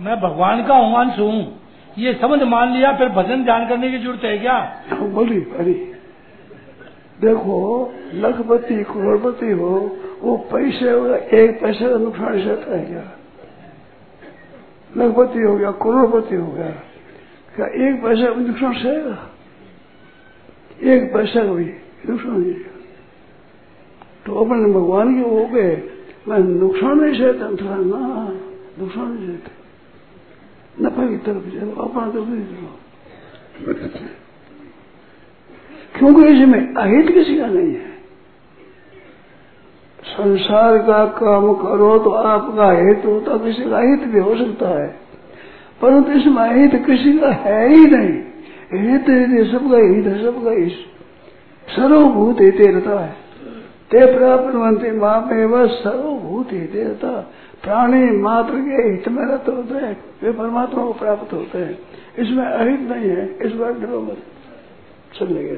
मैं भगवान का अंश हूँ। ये समझ मान लिया, फिर भजन ध्यान करने की ज़रूरत है क्या? बोली अरे देखो, लखपति, करोड़पति हो, वो पैसे एक पैसे का नुकसान सहता है क्या? लखपति हो गया, करोड़पति हो गया। क्या एक पैसा का नुकसान सहेगा एक पैसा का भी नुकसान तो अपने भगवान के हो गए, मैं नुकसान नहीं सहता ना, नुकसान नहीं सहते। की तरफ़ चलो अपना तरफ़ चलो क्योंकि इसमें अहित किसी का नहीं है। संसार का काम करो तो आपका हित होता, किसी का हित भी हो सकता है। परंतु इसमें अहित किसी का है ही नहीं। हित हित सबका हित है, सबका हित सर्वभूत हित रहता है। ते प्राप्त बनते माँ में वह सर्वभूत ही देवता। प्राणी मात्र के हित में रहते होते हैं वे परमात्मा को प्राप्त होते हैं। इसमें अहित नहीं है, इस बार डरो मत चल गए